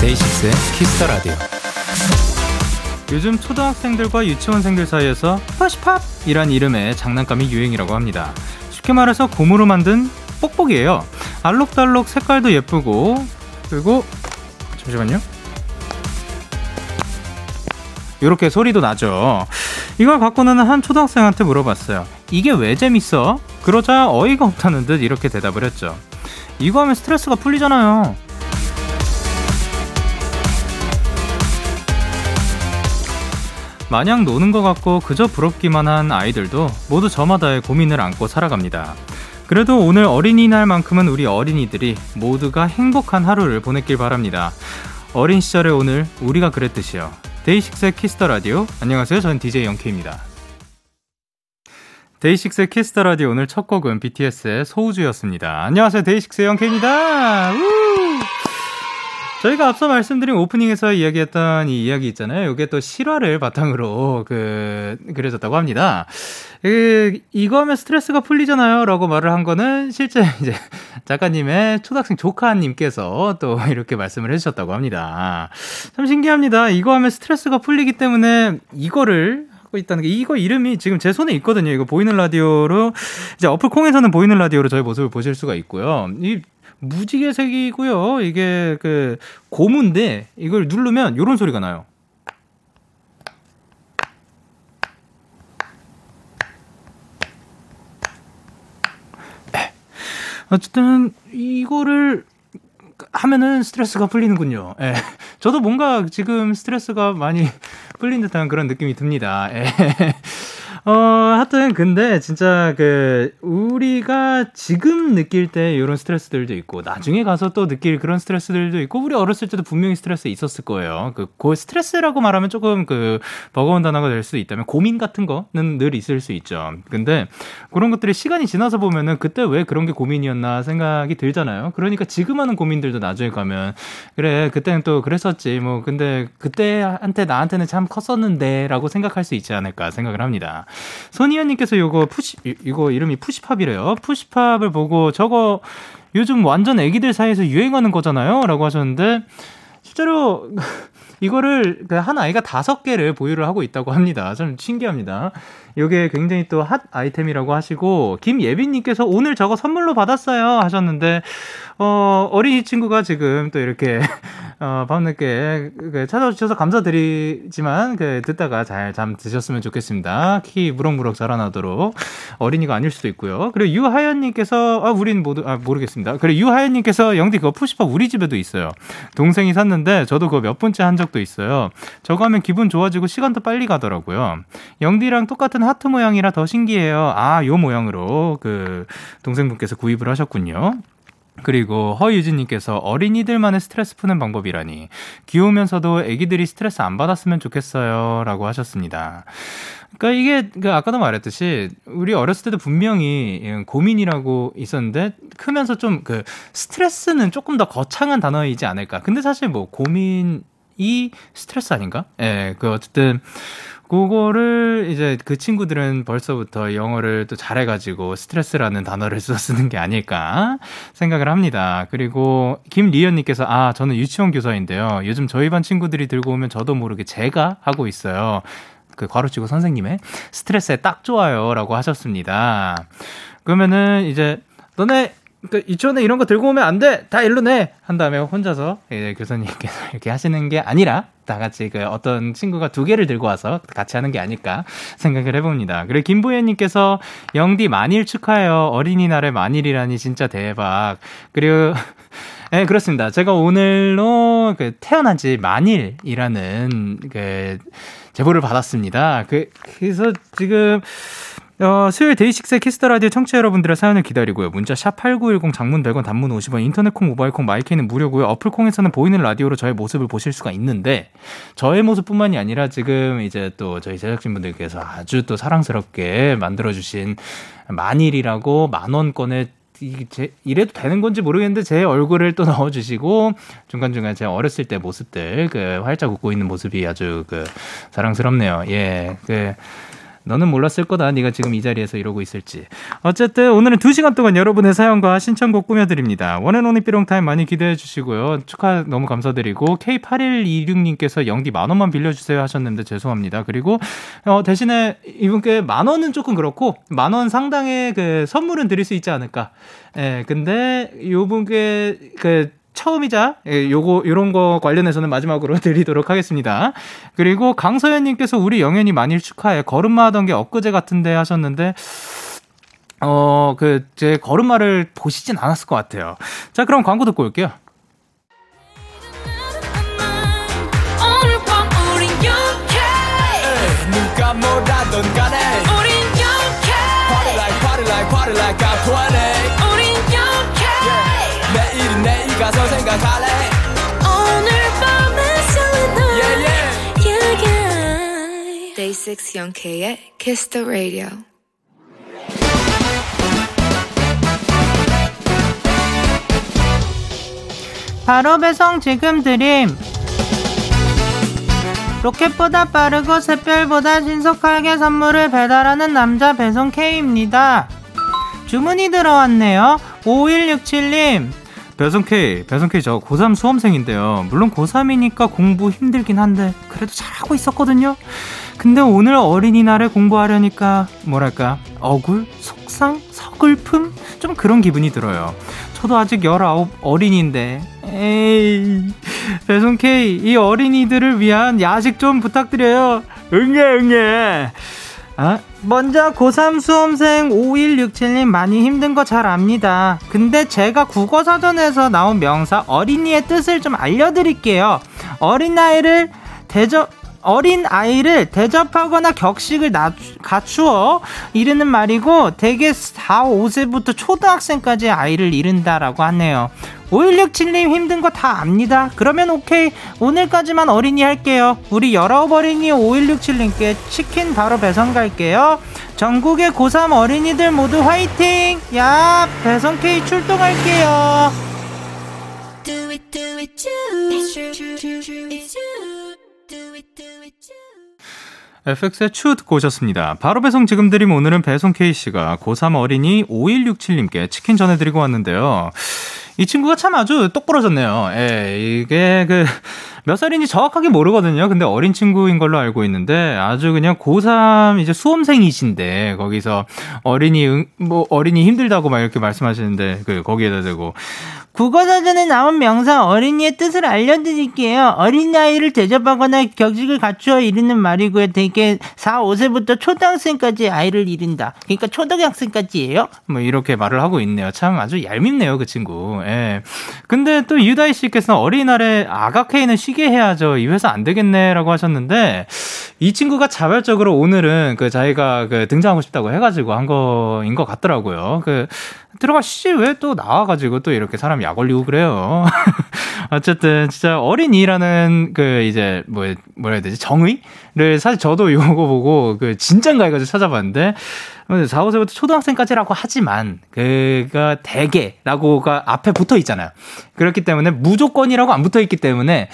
DAY6의 Kiss the Radio. 요즘 초등학생들과 유치원생들 사이에서 Push Pop이란 이름의 장난감이 유행이라고 합니다. 쉽게 말해서 고무로 만든 뽁뽁이에요. 알록달록 색깔도 예쁘고 그리고 잠시만요. 이렇게 소리도 나죠. 이걸 갖고 노는 한 초등학생한테 물어봤어요. 이게 왜 재밌어? 그러자 어이가 없다는 듯 이렇게 대답을 했죠. 이거 하면 스트레스가 풀리잖아요. 마냥 노는 것 같고 그저 부럽기만 한 아이들도 모두 저마다의 고민을 안고 살아갑니다. 그래도 오늘 어린이날만큼은 우리 어린이들이 모두가 행복한 하루를 보냈길 바랍니다. 어린 시절의 오늘 우리가 그랬듯이요. DAY6의 Kiss the Radio. 안녕하세요. 저는 DJ Young K입니다. DAY6의 Kiss the Radio 오늘 첫 곡은 BTS의 소우주였습니다. 안녕하세요. DAY6의 Young K입니다. 저희가 앞서 말씀드린 오프닝에서 이야기했던 이 이야기 있잖아요. 이게 또 실화를 바탕으로 그 그려졌다고 합니다. 그 이거 하면 스트레스가 풀리잖아요. 라고 말을 한 거는 실제 이제 작가님의 초등학생 조카님께서 또 이렇게 말씀을 해주셨다고 합니다. 참 신기합니다. 이거 하면 스트레스가 풀리기 때문에 이거를 있다는 게 이거 이름이 지금 제 손에 있거든요. 이거 보이는 라디오로 이제 어플 콩에서는 보이는 라디오로 저희 모습을 보실 수가 있고요. 이 무지개색이고요. 이게 그 고무인데 이걸 누르면 이런 소리가 나요. 어쨌든 이거를 하면은 스트레스가 풀리는군요. 예. 저도 뭔가 지금 스트레스가 많이 풀린 듯한 그런 느낌이 듭니다. 예. 어, 하여튼, 근데 진짜 그, 우리가 지금 느낄 때 이런 스트레스들도 있고, 나중에 가서 또 느낄 그런 스트레스들도 있고, 우리 어렸을 때도 분명히 스트레스 있었을 거예요. 그, 그 스트레스라고 말하면 조금 그, 버거운 단어가 될수 있다면, 고민 같은 거는 늘 있을 수 있죠. 근데, 그런 것들이 시간이 지나서 보면은, 그때 왜 그런 게 고민이었나 생각이 들잖아요. 그러니까 지금 하는 고민들도 나중에 가면, 그래, 그때는 또 그랬었지. 뭐, 근데, 그때한테 나한테는 참 컸었는데, 라고 생각할 수 있지 않을까 생각을 합니다. 손희연님께서 요거 푸시, 이거 이름이 푸시팝이래요. 푸시팝을 보고 저거 요즘 완전 애기들 사이에서 유행하는 거잖아요. 라고 하셨는데, 실제로 이거를 그한 아이가 다섯 개를 보유를 하고 있다고 합니다. 좀 신기합니다. 이게 굉장히 또 핫 아이템이라고 하시고 김예빈님께서 오늘 저거 선물로 받았어요 하셨는데 어, 어린이 친구가 지금 또 이렇게 어, 밤늦게 그 찾아주셔서 감사드리지만 그 듣다가 잘 잠 드셨으면 좋겠습니다. 키 무럭무럭 자라나도록 어린이가 아닐 수도 있고요. 그리고 유하연님께서 아 우린 모두 아 모르겠습니다. 그리고 유하연님께서 영디 그거 푸시팝 우리 집에도 있어요. 동생이 샀는데 저도 그거 몇 번째 한 적도 있어요. 저거 하면 기분 좋아지고 시간도 빨리 가더라고요. 영디랑 똑같은 하트 모양이라 더 신기해요. 아, 요 모양으로 그 동생분께서 구입을 하셨군요. 그리고 허유진님께서 어린이들만의 스트레스 푸는 방법이라니 귀여우면서도 아기들이 스트레스 안 받았으면 좋겠어요 라고 하셨습니다. 그러니까 이게 그 아까도 말했듯이 우리 어렸을 때도 분명히 고민이라고 있었는데 크면서 좀 그 스트레스는 조금 더 거창한 단어이지 않을까. 근데 사실 뭐 고민 이 스트레스 아닌가? 예, 그 어쨌든 그거를 이제 그 친구들은 벌써부터 영어를 또 잘해가지고 스트레스라는 단어를 써 쓰는 게 아닐까 생각을 합니다. 그리고 김리연님께서 아 저는 유치원 교사인데요. 요즘 저희 반 친구들이 들고 오면 저도 모르게 제가 하고 있어요. 그 괄호치고 선생님의 스트레스에 딱 좋아요라고 하셨습니다. 그러면은 이제 너네 그 유치원에 이런 거 들고 오면 안 돼! 다 일로 내! 한 다음에 혼자서 이제 교사님께서 이렇게 하시는 게 아니라 다 같이 그 어떤 친구가 두 개를 들고 와서 같이 하는 게 아닐까 생각을 해봅니다. 그리고 김보현님께서 영디 만일 축하해요. 어린이날에 만일이라니 진짜 대박. 그리고 네, 그렇습니다. 제가 오늘로 그 태어난 지 만일이라는 그 제보를 받았습니다. 그, 그래서 지금 어, 수요일 DAY6의 Kiss the Radio 청취자 여러분들의 사연을 기다리고요. 문자 샵 8910 장문 100원 단문 50원 인터넷 콩 모바일 콩 My K는 무료고요. 어플 콩에서는 보이는 라디오로 저의 모습을 보실 수가 있는데 저의 모습뿐만이 아니라 지금 이제 또 저희 제작진분들께서 아주 또 사랑스럽게 만들어 주신 만일이라고 만원권의 이게 이래도 되는 건지 모르겠는데 제 얼굴을 또 넣어주시고 중간중간 제 어렸을 때 모습들 그 활짝 웃고 있는 모습이 아주 그 사랑스럽네요. 예, 그 너는 몰랐을 거다. 네가 지금 이 자리에서 이러고 있을지. 어쨌든 오늘은 2시간 동안 여러분의 사연과 신청곡 꾸며드립니다. 원앤온리 삐롱타임 많이 기대해 주시고요. 축하 너무 감사드리고 K8126님께서 영디 만 원만 빌려주세요 하셨는데 죄송합니다. 그리고 어, 대신에 이분께 만 원은 조금 그렇고 만 원 상당의 그 선물은 드릴 수 있지 않을까. 예, 근데 요분께 그 처음이자 예, 요거 요런 거 관련해서는 마지막으로 드리도록 하겠습니다. 그리고 강서연 님께서 우리 영현이 만일 축하해. 걸음마 하던 게 엊그제 같은데 하셨는데 어, 그 제 걸음마를 보시진 않았을 것 같아요. 자, 그럼 광고 듣고 올게요. 누가 뭐라던 간에 우린 영케 Party like party like party like I'm 20 가서 생각할래 오늘 밤에 설레 yeah, yeah. yeah, yeah. Day 6 영케이의 Kiss the Radio 바로 배송 지금 드림 로켓보다 빠르고 샛별보다 신속하게 선물을 배달하는 남자 배송 K입니다. 주문이 들어왔네요. 5167님, 배송 K, 배송 K 저 고3 수험생인데요. 물론 고3이니까 공부 힘들긴 한데 그래도 잘하고 있었거든요. 근데 오늘 어린이날에 공부하려니까 뭐랄까 억울, 속상, 서글픔 좀 그런 기분이 들어요. 저도 아직 19 어린인데 에이 배송 K 이 어린이들을 위한 야식 좀 부탁드려요. 응애 응애. 아, 먼저 고3 수험생 5167님 많이 힘든 거 잘 압니다. 근데 제가 국어사전에서 나온 명사 어린이의 뜻을 좀 알려드릴게요. 어린아이를 대접, 어린 아이를 대접하거나 격식을 낮추, 갖추어 이르는 말이고 대개 4, 5세부터 초등학생까지 아이를 이른다라고 하네요. 5167님 힘든 거 다 압니다. 그러면 오케이. 오늘까지만 어린이 할게요. 우리 19 어린이 5167님께 치킨 바로 배송 갈게요. 전국의 고3 어린이들 모두 화이팅! 야, 배송 K 출동할게요. FX의 추 듣고 오셨습니다. 바로 배송 지금 드림 오늘은 배송 K씨가 고3 어린이 5167님께 치킨 전해드리고 왔는데요. 이 친구가 참 아주 똑부러졌네요. 예, 이게 그, 몇 살인지 정확하게 모르거든요. 근데 어린 친구인 걸로 알고 있는데 아주 그냥 고3 이제 수험생이신데 거기서 어린이, 뭐 어린이 힘들다고 막 이렇게 말씀하시는데 그, 거기에다 대고 국어사전에 나온 명사 어린이의 뜻을 알려드릴게요. 어린아이를 대접하거나 격식을 갖추어 이르는 말이고요. 대개 4, 5세부터 초등학생까지 아이를 이른다. 그러니까 초등학생까지예요. 뭐 이렇게 말을 하고 있네요. 참 아주 얄밉네요, 그 친구. 예. 근데 또 유다희 씨께서 어린이날에 아가케이는 쉬게 해야죠. 이 회사 안 되겠네라고 하셨는데 이 친구가 자발적으로 오늘은 그 자기가 그 등장하고 싶다고 해가지고 한 거인 것 같더라고요. 그 들어가시지 왜 또 나와가지고 또 이렇게 사람 약 올리고 그래요. 어쨌든 진짜 어린이라는 그 이제 뭐 뭐라 해야 되지 정의를 사실 저도 이거 보고 그 진짠가 해가지고 찾아봤는데 4, 5세부터 초등학생까지라고 하지만 그가 대개라고가 앞에 붙어 있잖아요. 그렇기 때문에 무조건이라고 안 붙어 있기 때문에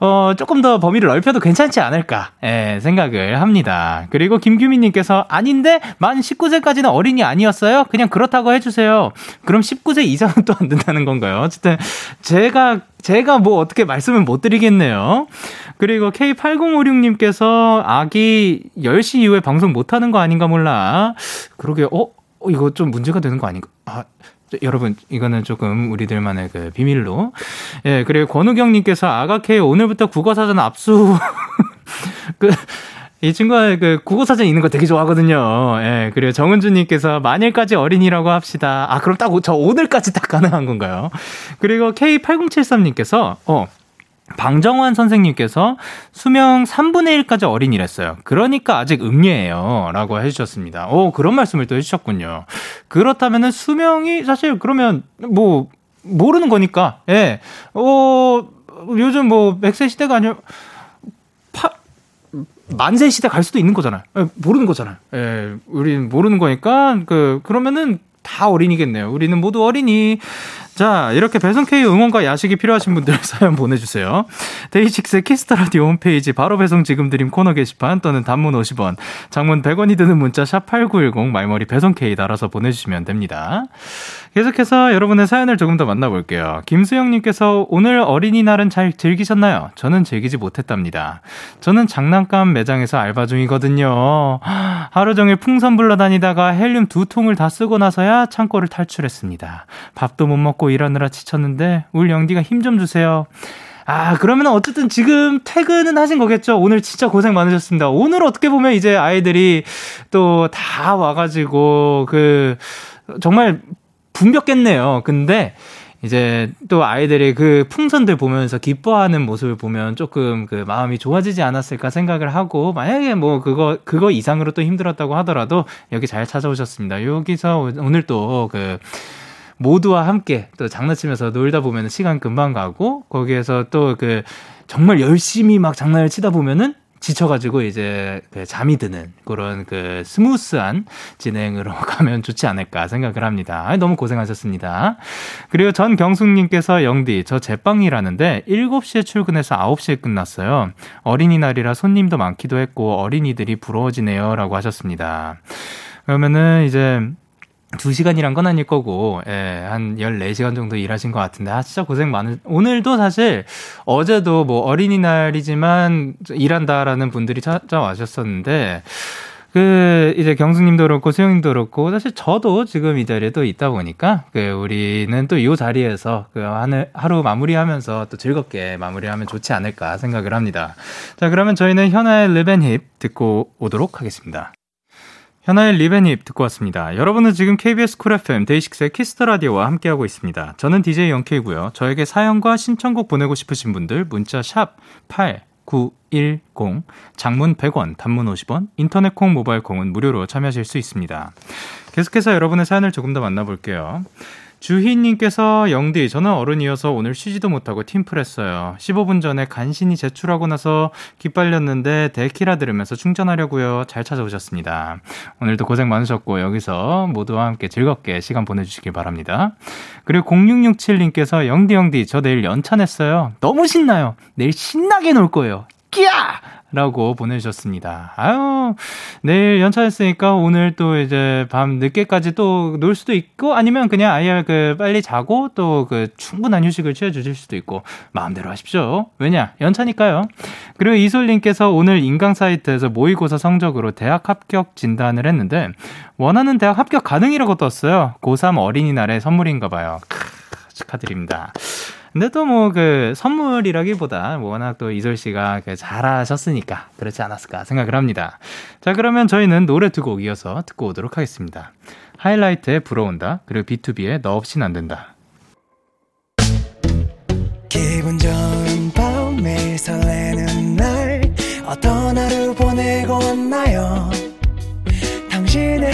어 조금 더 범위를 넓혀도 괜찮지 않을까 예, 생각을 합니다. 그리고 김규민님께서 아닌데 만 19세까지는 어린이 아니었어요? 그냥 그렇다고 해주세요. 그럼 19세 이상은 또 안 된다는 건가요? 어쨌든 제가 제가 뭐 어떻게 말씀을 못 드리겠네요. 그리고 K8056님께서 아기 10시 이후에 방송 못 하는 거 아닌가 몰라. 그러게, 어? 어 이거 좀 문제가 되는 거 아닌가? 아, 여러분, 이거는 조금 우리들만의 그 비밀로. 예, 그리고 권우경님께서 아가 K 오늘부터 국어사전 압수. 그, 이 친구가 그 국어 사전 있는 거 되게 좋아하거든요. 예, 그리고 정은주님께서 만일까지 어린이라고 합시다. 아, 그럼 딱 저 오늘까지 딱 가능한 건가요? 그리고 K8073님께서, 어, 방정환 선생님께서 수명 3분의 1까지 어린이랬어요. 그러니까 아직 응예예요. 라고 해주셨습니다. 오, 그런 말씀을 또 해주셨군요. 그렇다면은 수명이 사실 그러면 뭐, 모르는 거니까, 예. 어, 요즘 뭐, 100세 시대가 아니라, 파, 만세 시대 갈 수도 있는 거잖아요. 예, 모르는 거잖아요. 예, 우리는 모르는 거니까, 그, 그러면은 다 어린이겠네요. 우리는 모두 어린이. 자, 이렇게 배송K 응원과 야식이 필요하신 분들 사연 보내주세요. DAY6 Kiss the Radio 홈페이지 바로 배송 지금 드림 코너 게시판 또는 단문 50원, 장문 100원이 드는 문자 샵8910 말머리 배송K 달아서 보내주시면 됩니다. 계속해서 여러분의 사연을 조금 더 만나볼게요. 김수영님께서 오늘 어린이날은 잘 즐기셨나요? 저는 즐기지 못했답니다. 저는 장난감 매장에서 알바 중이거든요. 하루 종일 풍선 불러다니다가 헬륨 두 통을 다 쓰고 나서야 창고를 탈출했습니다. 밥도 못 먹고 일하느라 지쳤는데 울 영디가 힘 좀 주세요. 아, 그러면 어쨌든 지금 퇴근은 하신 거겠죠? 오늘 진짜 고생 많으셨습니다. 오늘 어떻게 보면 이제 아이들이 또 다 와가지고, 그, 정말 붐볐겠네요. 근데 이제 또 아이들이 그 풍선들 보면서 기뻐하는 모습을 보면 조금 그 마음이 좋아지지 않았을까 생각을 하고 만약에 뭐 그거 그거 이상으로 또 힘들었다고 하더라도 여기 잘 찾아오셨습니다. 여기서 오늘 또그 모두와 함께 또 장난치면서 놀다 보면 시간 금방 가고 거기에서 또 그 정말 열심히 막 장난을 치다 보면은 지쳐가지고 이제 그 잠이 드는 그런 그 스무스한 진행으로 가면 좋지 않을까 생각을 합니다. 너무 고생하셨습니다. 그리고 전경숙님께서 영디, 저 제빵이라는데 7시에 출근해서 9시에 끝났어요. 어린이날이라 손님도 많기도 했고 어린이들이 부러워지네요. 라고 하셨습니다. 그러면은 이제 2시간이란 건 아닐 거고, 예, 한 14시간 정도 일하신 것 같은데, 아, 진짜 고생 많은, 오늘도 사실, 어제도 뭐 어린이날이지만 일한다라는 분들이 찾아와셨었는데, 그, 이제 경수님도 그렇고, 수영님도 그렇고, 사실 저도 지금 이 자리에 또 있다 보니까, 그, 우리는 또 이 자리에서 그, 하루, 하루 마무리하면서 또 즐겁게 마무리하면 좋지 않을까 생각을 합니다. 자, 그러면 저희는 현아의 Lip & Hip 듣고 오도록 하겠습니다. 현아의 Lip & Hip 듣고 왔습니다. 여러분은 지금 KBS 쿨 FM 데이식스의 키스터 라디오와 함께하고 있습니다. 저는 DJ Young K고요. 저에게 사연과 신청곡 보내고 싶으신 분들 문자 샵 8910, 장문 100원, 단문 50원, 인터넷 콩, 모바일 콩은 무료로 참여하실 수 있습니다. 계속해서 여러분의 사연을 조금 더 만나볼게요. 주희님께서 영디, 저는 어른이어서 오늘 쉬지도 못하고 팀플했어요. 15분 전에 간신히 제출하고 나서 기빨렸는데 데키라 들으면서 충전하려고요. 잘 찾아오셨습니다. 오늘도 고생 많으셨고 여기서 모두와 함께 즐겁게 시간 보내주시길 바랍니다. 그리고 0667님께서 영디 영디, 저 내일 연차 냈어요. 너무 신나요. 내일 신나게 놀 거예요. 끼야! 라고 보내주셨습니다. 아유, 내일 연차했으니까 오늘 또 이제 밤 늦게까지 또 놀 수도 있고 아니면 그냥 아예 그 빨리 자고 또 그 충분한 휴식을 취해 주실 수도 있고 마음대로 하십시오. 왜냐? 연차니까요. 그리고 이솔님께서 오늘 인강 사이트에서 모의고사 성적으로 대학 합격 진단을 했는데 원하는 대학 합격 가능이라고 떴어요. 고3 어린이날의 선물인가 봐요. 크, 축하드립니다. 근데 또 뭐 그 선물이라기보다 뭐 워낙 또 이솔 씨가 그 잘하셨으니까 그렇지 않았을까 생각을 합니다. 자, 그러면 저희는 노래 두 곡 이어서 듣고 오도록 하겠습니다. 하이라이트의 불어온다, 그리고 B2B의 너 없인 안 된다. 기분 좋은 밤 매일 설레는 날 어떤 하루 보내고 왔나요? 당신의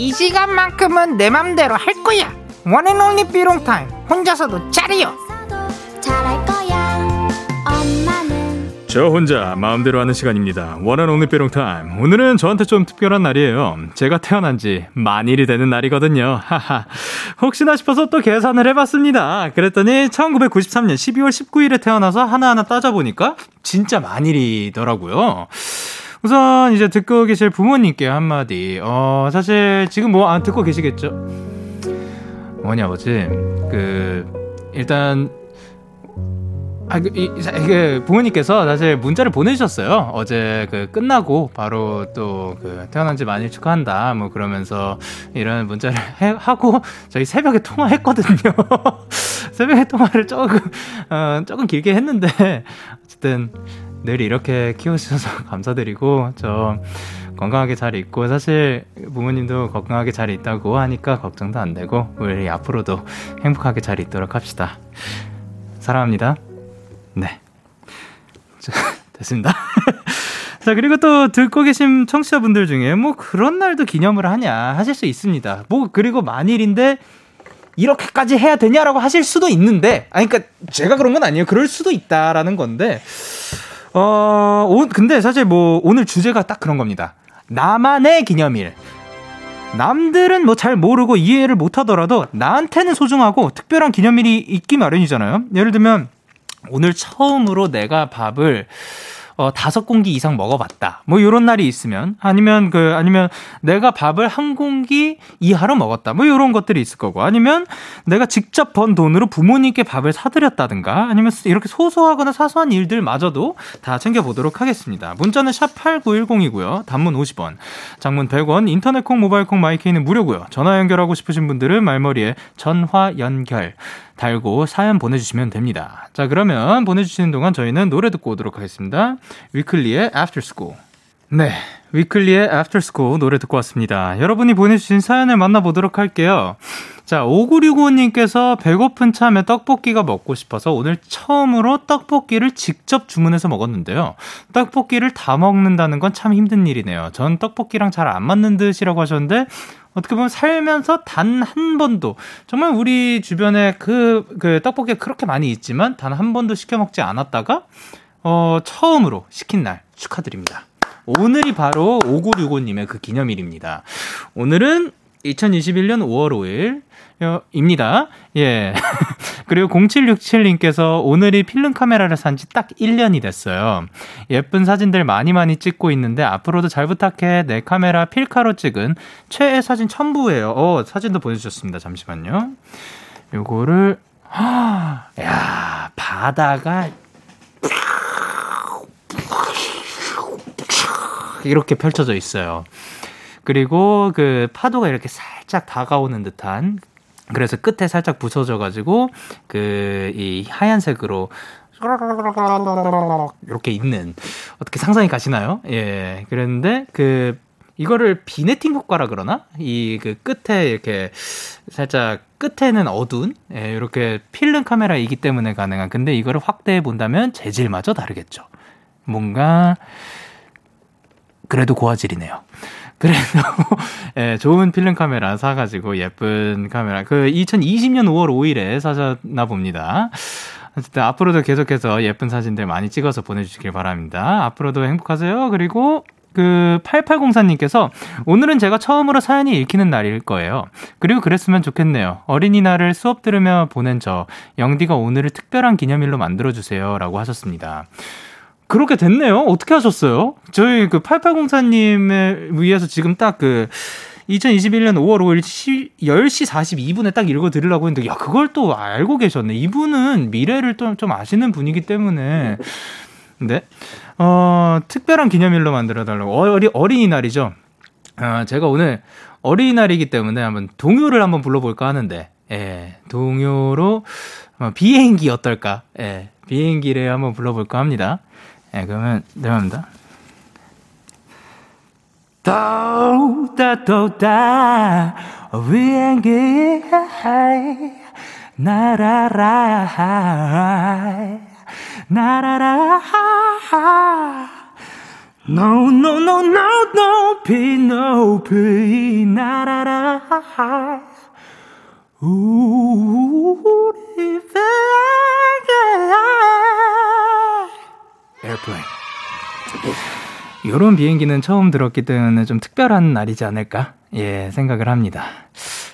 이 시간만큼은 내 맘대로 할 거야. One and only 삐롱 time 혼자서도 잘해요. 저 혼자 마음대로 하는 시간입니다. One and only 삐롱 time. 오늘은 저한테 좀 특별한 날이에요. 제가 태어난 지 만일이 되는 날이거든요. 하하. 혹시나 싶어서 또 계산을 해봤습니다. 그랬더니 1993년 12월 19일에 태어나서 하나하나 따져보니까 진짜 만일이더라고요. 우선 이제 듣고 계실 부모님께 한마디. 어, 사실 지금 뭐 안 듣고 계시겠죠? 뭐냐, 아버지. 그, 일단 아, 그, 이, 이게 부모님께서 사실 문자를 보내주셨어요. 어제 그 끝나고 바로 또 그 태어난 지 많이 축하한다. 뭐 그러면서 이런 문자를 해, 하고 저희 새벽에 통화했거든요. 새벽에 통화를 조금, 어, 조금 길게 했는데 어쨌든 늘 이렇게 키워주셔서 감사드리고 저 건강하게 잘 있고 사실 부모님도 건강하게 잘 있다고 하니까 걱정도 안 되고 우리 앞으로도 행복하게 잘 있도록 합시다. 사랑합니다. 네. 자, 됐습니다. 자, 그리고 또 듣고 계신 청취자분들 중에 뭐 그런 날도 기념을 하냐 하실 수 있습니다. 뭐, 그리고 만일인데 이렇게까지 해야 되냐라고 하실 수도 있는데, 아니, 그러니까 제가 그런 건 아니에요. 그럴 수도 있다라는 건데, 어, 오, 근데 사실 뭐 오늘 주제가 딱 그런 겁니다. 나만의 기념일. 남들은 뭐 잘 모르고 이해를 못 하더라도 나한테는 소중하고 특별한 기념일이 있기 마련이잖아요. 예를 들면 오늘 처음으로 내가 밥을 어, 다섯 공기 이상 먹어봤다. 뭐, 요런 날이 있으면, 아니면 그, 아니면 내가 밥을 한 공기 이하로 먹었다. 뭐, 요런 것들이 있을 거고, 아니면 내가 직접 번 돈으로 부모님께 밥을 사드렸다든가, 아니면 이렇게 소소하거나 사소한 일들마저도 다 챙겨보도록 하겠습니다. 문자는 샵 8910이고요. 단문 50원, 장문 100원, 인터넷 콩, 모바일 콩, 마이케이는 무료고요. 전화 연결하고 싶으신 분들은 말머리에 전화 연결. 달고 사연 보내주시면 됩니다. 자, 그러면 보내주시는 동안 저희는 노래 듣고 오도록 하겠습니다. 위클리의 After School. 네. 위클리의 After School 노래 듣고 왔습니다. 여러분이 보내주신 사연을 만나보도록 할게요. 자, 5965님께서 배고픈 참에 떡볶이가 먹고 싶어서 오늘 처음으로 떡볶이를 직접 주문해서 먹었는데요. 떡볶이를 다 먹는다는 건 참 힘든 일이네요. 전 떡볶이랑 잘 안 맞는 듯이라고 하셨는데, 어떻게 보면 살면서 단 한 번도 정말 우리 주변에 그, 그 떡볶이가 그렇게 많이 있지만 단 한 번도 시켜 먹지 않았다가 어, 처음으로 시킨 날 축하드립니다. 오늘이 바로 5965님의 그 기념일입니다. 오늘은 2021년 5월 5일 입니다. 예. 그리고 0767님께서 오늘이 필름 카메라를 산 지 딱 1년이 됐어요. 예쁜 사진들 많이 많이 찍고 있는데 앞으로도 잘 부탁해. 내 카메라 필카로 찍은 최애 사진 첨부예요. 어, 사진도 보내주셨습니다. 잠시만요. 요거를, 야 바다가 이렇게 펼쳐져 있어요. 그리고 그 파도가 이렇게 살짝 다가오는 듯한 그래서 끝에 살짝 부서져 가지고 그 이 하얀색으로 이렇게 있는 어떻게 상상이 가시나요? 예, 그랬는데 그 이거를 비네팅 효과라 그러나 이 그 끝에 이렇게 살짝 끝에는 어두운 예, 이렇게 필름 카메라이기 때문에 가능한 근데 이거를 확대해 본다면 재질마저 다르겠죠. 뭔가 그래도 고화질이네요. 그래도 예, 좋은 필름 카메라 사가지고 예쁜 카메라 그 2020년 5월 5일에 사셨나 봅니다. 어쨌든 앞으로도 계속해서 예쁜 사진들 많이 찍어서 보내주시길 바랍니다. 앞으로도 행복하세요. 그리고 그 8804님께서 오늘은 제가 처음으로 사연이 읽히는 날일 거예요. 그리고 그랬으면 좋겠네요. 어린이날을 수업 들으며 보낸 저 영디가 오늘을 특별한 기념일로 만들어 주세요. 라고 하셨습니다. 그렇게 됐네요. 어떻게 하셨어요? 저희 그 8804님을 위해서 지금 딱 그 2021년 5월 5일 10시 42분에 딱 읽어 드리려고 했는데, 야, 그걸 또 알고 계셨네. 이분은 미래를 또좀 아시는 분이기 때문에. 네. 어, 특별한 기념일로 만들어 달라고. 어리, 어린이날이죠. 어, 제가 오늘 어린이날이기 때문에 한번 동요를 한번 불러볼까 하는데, 예, 동요로 어, 비행기 어떨까? 예, 비행기를 한번 불러볼까 합니다. 예, 그러면 내려갑니다. 도다 도다 비행기 날아라. 날아라. No no no no 높이 높이 날아라. 우리 비행기 airplane. 이런 비행기는 처음 들었기 때문에 좀 특별한 날이지 않을까? 예, 생각을 합니다.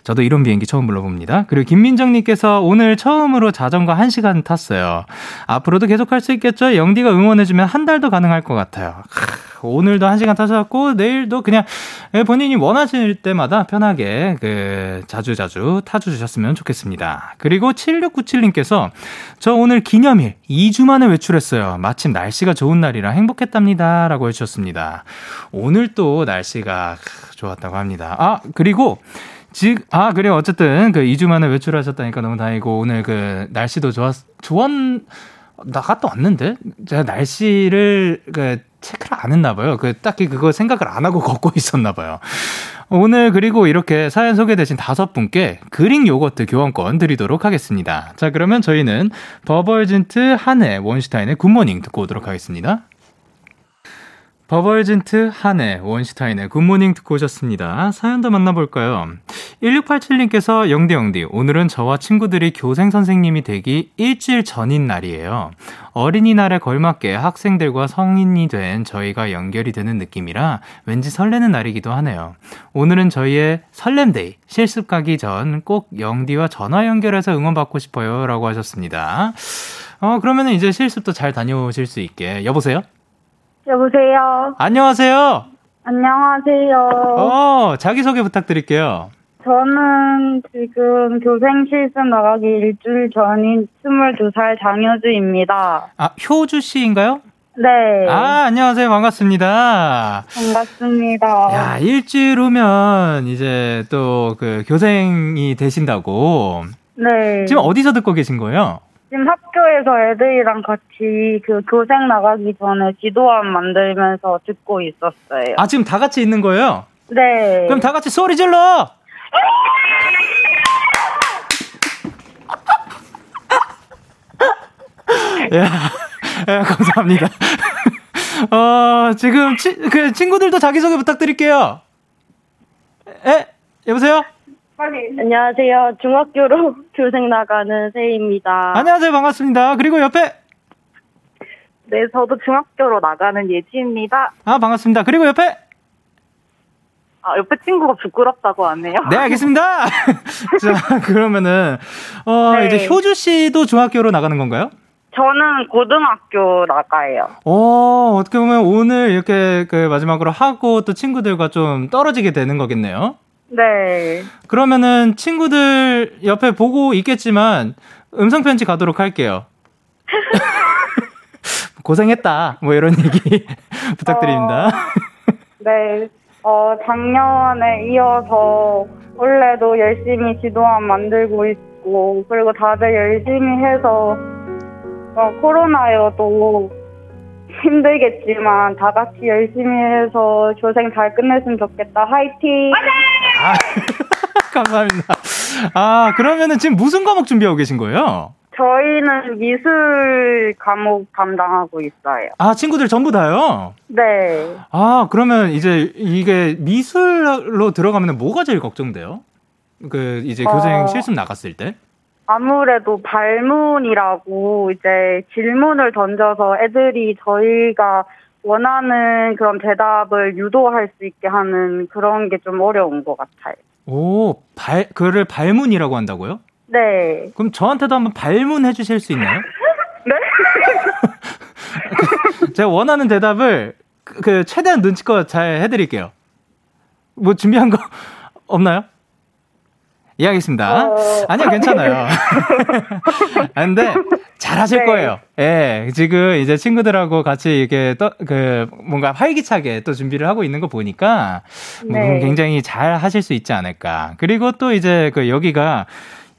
저도 이런 비행기 처음 불러봅니다. 그리고 김민정님께서 오늘 처음으로 자전거 1시간 탔어요. 앞으로도 계속 할 수 있겠죠? 영디가 응원해주면 한 달도 가능할 것 같아요. 오늘도 1시간 타셨고, 내일도 그냥 본인이 원하실 때마다 편하게 그 자주자주 타주셨으면 좋겠습니다. 그리고 7697님께서 저 오늘 기념일 2주 만에 외출했어요. 마침 날씨가 좋은 날이라 행복했답니다. 라고 해주셨습니다. 오늘 또 날씨가 좋았다고 합니다. 아, 그리고 즉, 아, 그래요. 어쨌든, 그 2주 만에 외출하셨다니까 너무 다행이고, 오늘 그 날씨도 좋았, 좋았, 나갔다 왔는데? 제가 날씨를, 그, 체크를 안 했나 봐요. 그, 딱히 그거 생각을 안 하고 걷고 있었나 봐요. 오늘 그리고 이렇게 사연 소개되신 다섯 분께 그릭 요거트 교환권 드리도록 하겠습니다. 자, 그러면 저희는 버벌진트 한해 원슈타인의 굿모닝 듣고 오도록 하겠습니다. 버벌진트, 한해, 원시타인의 굿모닝 듣고 오셨습니다. 사연도 만나볼까요? 1687님께서 영디 영디, 오늘은 저와 친구들이 교생 선생님이 되기 일주일 전인 날이에요. 어린이날에 걸맞게 학생들과 성인이 된 저희가 연결이 되는 느낌이라 왠지 설레는 날이기도 하네요. 오늘은 저희의 설렘데이, 실습 가기 전 꼭 영디와 전화 연결해서 응원받고 싶어요. 라고 하셨습니다. 어, 그러면 이제 실습도 잘 다녀오실 수 있게. 여보세요? 여보세요. 안녕하세요. 안녕하세요. 어, 자기소개 부탁드릴게요. 저는 지금 교생 실습 나가기 일주일 전인 22살 장효주입니다. 아, 효주 씨인가요? 네. 아, 안녕하세요. 반갑습니다. 반갑습니다. 야, 일주일 후면 이제 또 그 교생이 되신다고. 네. 지금 어디서 듣고 계신 거예요? 지금 학교에서 애들이랑 같이 그 교생 나가기 전에 지도안 만들면서 듣고 있었어요. 아, 지금 다 같이 있는 거예요? 네. 그럼 다 같이 소리 질러! 야, 야, 감사합니다. 어, 지금 치, 그 친구들도 자기소개 부탁드릴게요. 에? 여보세요? 안녕하세요. 중학교로 교생 나가는 세희입니다. 안녕하세요. 반갑습니다. 그리고 옆에 네, 저도 중학교로 나가는 예지입니다. 아, 반갑습니다. 그리고 옆에 아, 옆에 친구가 부끄럽다고 하네요. 네, 알겠습니다. 자, 그러면은 어, 네. 이제 효주 씨도 중학교로 나가는 건가요? 저는 고등학교 나가요. 어, 어떻게 보면 오늘 이렇게 그 마지막으로 하고 또 친구들과 좀 떨어지게 되는 거겠네요. 네. 그러면은 친구들 옆에 보고 있겠지만 음성 편지 가도록 할게요. 고생했다. 뭐 이런 얘기 부탁드립니다. 네. 어, 작년에 이어서 원래도 열심히 지도안 만들고 있고, 그리고 다들 열심히 해서, 어, 코로나여도 힘들겠지만, 다 같이 열심히 해서 교생 잘 끝냈으면 좋겠다. 화이팅! 아, 감사합니다. 아, 그러면은 지금 무슨 과목 준비하고 계신 거예요? 저희는 미술 과목 담당하고 있어요. 아, 친구들 전부 다요? 네. 아, 그러면 이제 이게 미술로 들어가면 뭐가 제일 걱정돼요? 그, 이제 교생 어. 실습 나갔을 때? 아무래도 발문이라고 이제 질문을 던져서 애들이 저희가 원하는 그런 대답을 유도할 수 있게 하는 그런 게 좀 어려운 것 같아요. 오, 발, 그를 발문이라고 한다고요? 네. 그럼 저한테도 한번 발문해 주실 수 있나요? 네? 제가 원하는 대답을 그, 그 최대한 눈치껏 잘 해드릴게요. 뭐 준비한 거 없나요? 예, 알겠습니다. 어. 아니요, 괜찮아요. 아, 근데 잘하실 네. 거예요. 예, 지금 이제 친구들하고 같이 이렇게 또, 그, 뭔가 활기차게 또 준비를 하고 있는 거 보니까 뭐 네. 굉장히 잘 하실 수 있지 않을까. 그리고 또 이제 그 여기가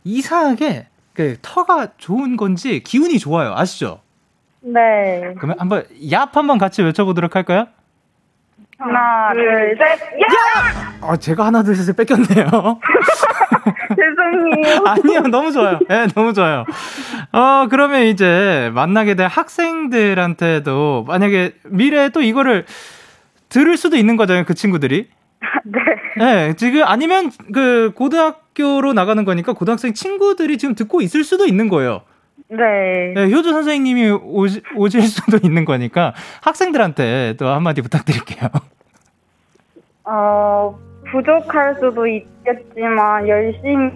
이상하게 그 터가 좋은 건지 기운이 좋아요. 아시죠? 네. 그러면 한번 얍 한번 같이 외쳐보도록 할까요? 하나, 둘, 셋. 야! 아, 제가 하나 둘 셋을 뺏겼네요. 죄송해요. 아니요, 너무 좋아요. 예, 네, 너무 좋아요. 어, 그러면 이제 만나게 될 학생들한테도 만약에 미래에 또 이거를 들을 수도 있는 거잖아요, 그 친구들이. 네. 예, 지금 아니면 그 고등학교로 나가는 거니까 고등학생 친구들이 지금 듣고 있을 수도 있는 거예요. 네. 네, 효주 선생님이 오시, 오실 수도 있는 거니까 학생들한테 또 한마디 부탁드릴게요. 어, 부족할 수도 있, 있겠지만 열심히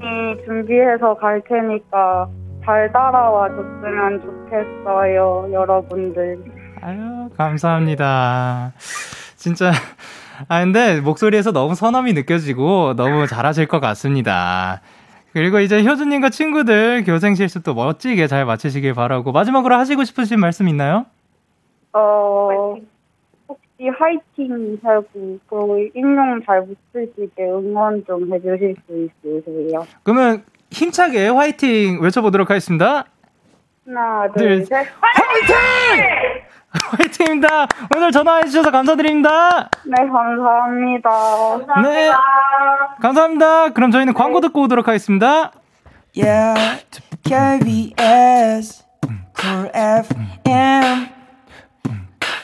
준비해서 갈 테니까 잘 따라와 줬으면 좋겠어요, 여러분들. 아유, 감사합니다. 진짜 아 근데 목소리에서 너무 선함이 느껴지고 너무 잘하실 것 같습니다. 그리고 이제 효주님과 친구들 교생 실습도 멋지게 잘 마치시길 바라고 마지막으로 하시고 싶으신 말씀 있나요? 어, 혹시 화이팅 하고 그 인용 잘 붙을 수 있게 응원 좀 해주실 수 있으세요? 그러면 힘차게 화이팅 외쳐보도록 하겠습니다. 하나, 둘, 둘, 셋, 화이팅! 화이팅 입니다. 오늘 전화해주셔서 감사드립니다. 네, 감사합니다. 네. 감사합니다. 그럼 저희는 광고 듣고 오도록 하겠습니다. Yeah, KBS, Cool FM,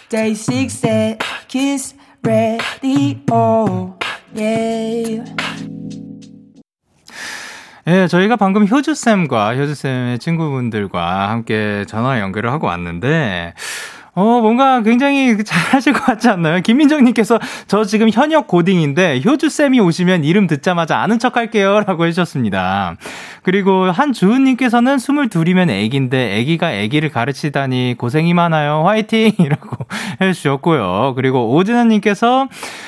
Day 6 Kiss Radio, yeah. 예, 저희가 방금 효주쌤과 효주쌤의 친구분들과 함께 전화 연결을 하고 왔는데, 어, 뭔가 굉장히 잘하실 것 같지 않나요? 김민정님께서 저 지금 현역 고딩인데 효주쌤이 오시면 이름 듣자마자 아는 척 할게요. 라고 해주셨습니다. 그리고 한주은님께서는 22이면 애기인데 애기가 애기를 가르치다니 고생이 많아요. 화이팅! 이라고 해주셨고요. 그리고 오진아님께서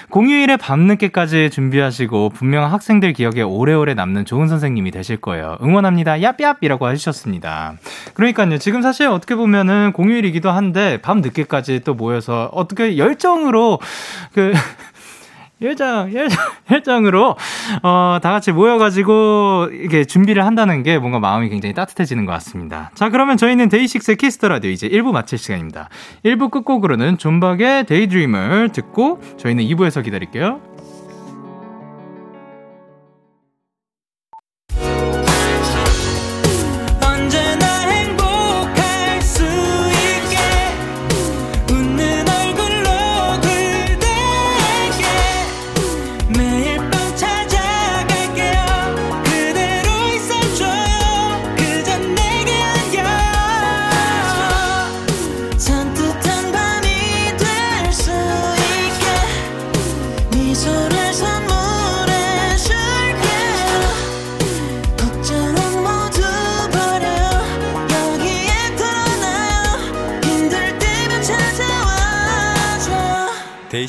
공휴일에 밤늦게까지 준비하시고 분명 학생들 기억에 오래오래 남는 좋은 선생님이 되실 거예요. 응원합니다. 얍얍! 이라고 해주셨습니다. 그러니까요. 지금 사실 어떻게 보면은 공휴일이기도 한데 밤 늦게까지 또 모여서 어떻게 열정으로 그 열정, 열정, 열정으로, 어, 다 같이 모여가지고, 이게 준비를 한다는 게 뭔가 마음이 굉장히 따뜻해지는 것 같습니다. 자, 그러면 저희는 DAY6의 Kiss the Radio 이제 1부 마칠 시간입니다. 1부 끝곡으로는 존박의 Daydream을 듣고 저희는 2부에서 기다릴게요.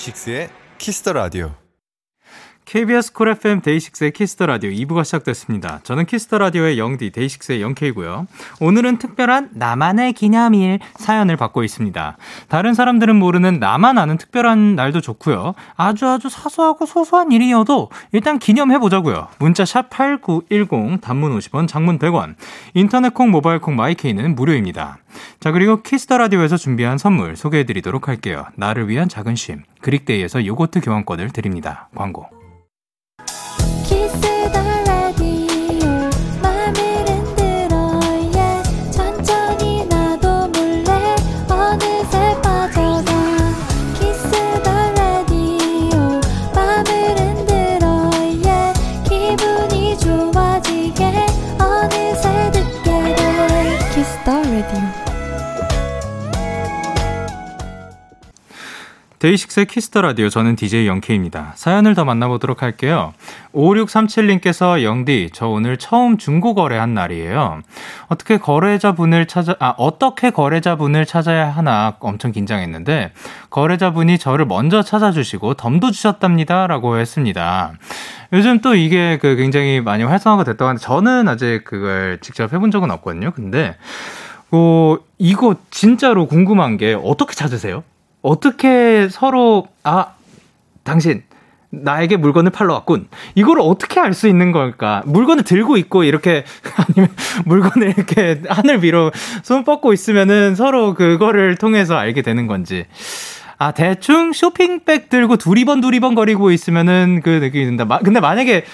DAY6의 Kiss the Radio. KBS 쿨 FM 데이식스의 키스터 라디오 2부가 시작됐습니다. 저는 Kiss the Radio의 영디 데이식스의 영케이고요. 오늘은 특별한 나만의 기념일 사연을 받고 있습니다. 다른 사람들은 모르는 나만 아는 특별한 날도 좋고요. 아주 아주 사소하고 소소한 일이어도 일단 기념해 보자고요. 문자 샵 8910 단문 50원, 장문 100원. 인터넷 콩, 모바일 콩, My K는 무료입니다. 자, 그리고 Kiss the Radio에서 준비한 선물 소개해 드리도록 할게요. 나를 위한 작은 쉼. 그릭데이에서 요거트 교환권을 드립니다. 광고. DAY6의 Kiss the Radio 저는 DJ Young K입니다. 사연을 더 만나보도록 할게요. 5637님께서 영디 저 오늘 처음 중고 거래한 날이에요. 어떻게 거래자분을 찾아 아 어떻게 거래자분을 찾아야 하나 엄청 긴장했는데 거래자분이 저를 먼저 찾아주시고 덤도 주셨답니다라고 했습니다. 요즘 또 이게 그 굉장히 많이 활성화가 됐다고 하는데 저는 아직 그걸 직접 해본 적은 없거든요. 근데 어 이거 진짜로 궁금한 게 어떻게 찾으세요? 어떻게 서로 아 당신 나에게 물건을 팔러 왔군. 이걸 어떻게 알 수 있는 걸까? 물건을 들고 있고 이렇게 아니면 물건을 이렇게 하늘 위로 손 뻗고 있으면은 서로 그거를 통해서 알게 되는 건지. 아 대충 쇼핑백 들고 두리번 두리번 거리고 있으면은 그 느낌이 든다. 근데 만약에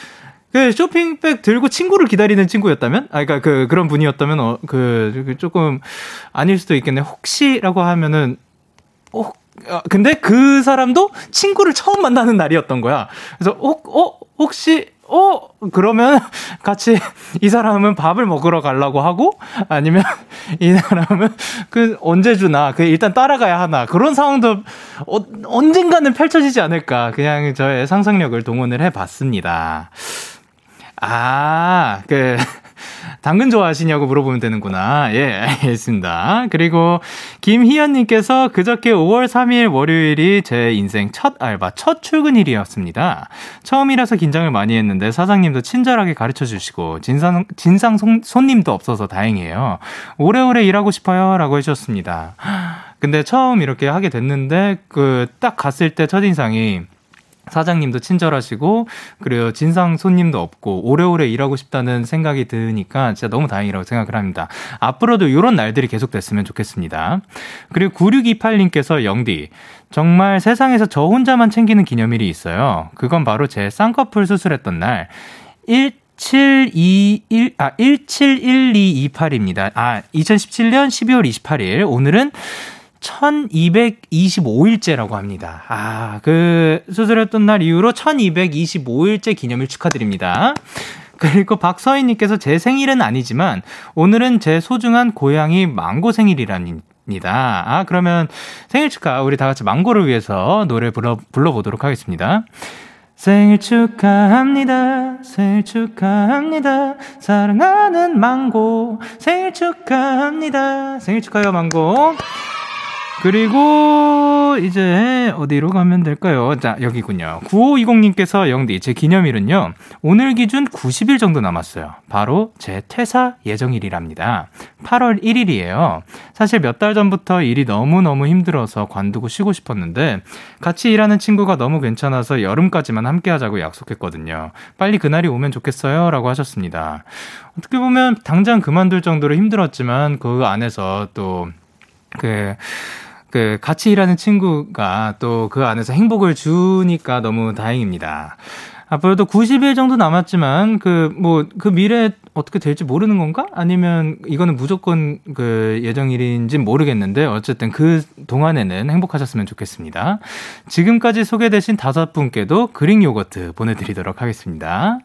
그 쇼핑백 들고 친구를 기다리는 친구였다면, 아, 그니까 그 그런 분이었다면, 어, 그, 그 조금 아닐 수도 있겠네. 혹시라고 하면은 어, 어, 근데 그 사람도 친구를 처음 만나는 날이었던 거야. 그래서, 어, 어, 혹시, 어, 그러면 같이 이 사람은 밥을 먹으러 가려고 하고 아니면 이 사람은 그 언제 주나 그 일단 따라가야 하나 그런 상황도 어, 언젠가는 펼쳐지지 않을까 그냥 저의 상상력을 동원을 해 봤습니다. 아, 그, 당근 좋아하시냐고 물어보면 되는구나. 예, 알겠습니다. 그리고 김희연님께서 그저께 5월 3일 월요일이 제 인생 첫 알바, 첫 출근일이었습니다. 처음이라서 긴장을 많이 했는데 사장님도 친절하게 가르쳐 주시고 진상, 진상 손님도 없어서 다행이에요. 오래오래 일하고 싶어요. 라고 해주셨습니다. 근데 처음 이렇게 하게 됐는데 그 딱 갔을 때 첫인상이 사장님도 친절하시고 그리고 진상 손님도 없고 오래오래 일하고 싶다는 생각이 드니까 진짜 너무 다행이라고 생각을 합니다. 앞으로도 이런 날들이 계속 됐으면 좋겠습니다. 그리고 9628님께서 영디 정말 세상에서 저 혼자만 챙기는 기념일이 있어요. 그건 바로 제 쌍꺼풀 수술했던 날 1721, 아, 171228입니다. 아, 2017년 12월 28일. 오늘은 1225일째라고 합니다. 아, 그 수술했던 날 이후로 1225일째 기념일 축하드립니다. 그리고 박서희님께서 제 생일은 아니지만 오늘은 제 소중한 고양이 망고 생일이랍니다. 아, 그러면 생일 축하 우리 다 같이 망고를 위해서 노래 불러, 불러보도록 하겠습니다. 생일 축하합니다. 생일 축하합니다. 사랑하는 망고. 생일 축하합니다. 생일 축하해요, 망고. 그리고 이제 어디로 가면 될까요? 자, 여기군요. 9520님께서 영디, 제 기념일은요, 오늘 기준 90일 정도 남았어요. 바로 제 퇴사 예정일이랍니다. 8월 1일이에요. 사실 몇 달 전부터 일이 너무너무 힘들어서 관두고 쉬고 싶었는데, 같이 일하는 친구가 너무 괜찮아서 여름까지만 함께 하자고 약속했거든요. 빨리 그날이 오면 좋겠어요. 라고 하셨습니다. 어떻게 보면 당장 그만둘 정도로 힘들었지만, 그 안에서 또, 그, 그 같이 일하는 친구가 또 그 안에서 행복을 주니까 너무 다행입니다. 앞으로도 90일 정도 남았지만 그 뭐그 그 미래 어떻게 될지 모르는 건가? 아니면 이거는 무조건 그 예정일인지 모르겠는데 어쨌든 그 동안에는 행복하셨으면 좋겠습니다. 지금까지 소개되신 다섯 분께도 그릭 요거트 보내드리도록 하겠습니다.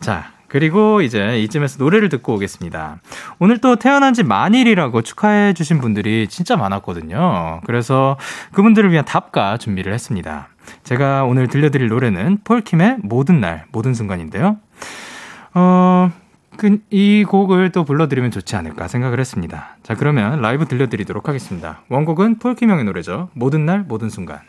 자, 그리고 이제 이쯤에서 노래를 듣고 오겠습니다. 오늘 또 태어난 지 만일이라고 축하해 주신 분들이 진짜 많았거든요. 그래서 그분들을 위한 답가 준비를 했습니다. 제가 오늘 들려드릴 노래는 폴킴의 모든 날, 모든 순간인데요. 어, 그, 이 곡을 또 불러드리면 좋지 않을까 생각을 했습니다. 자, 그러면 라이브 들려드리도록 하겠습니다. 원곡은 폴킴 형의 노래죠. 모든 날, 모든 순간.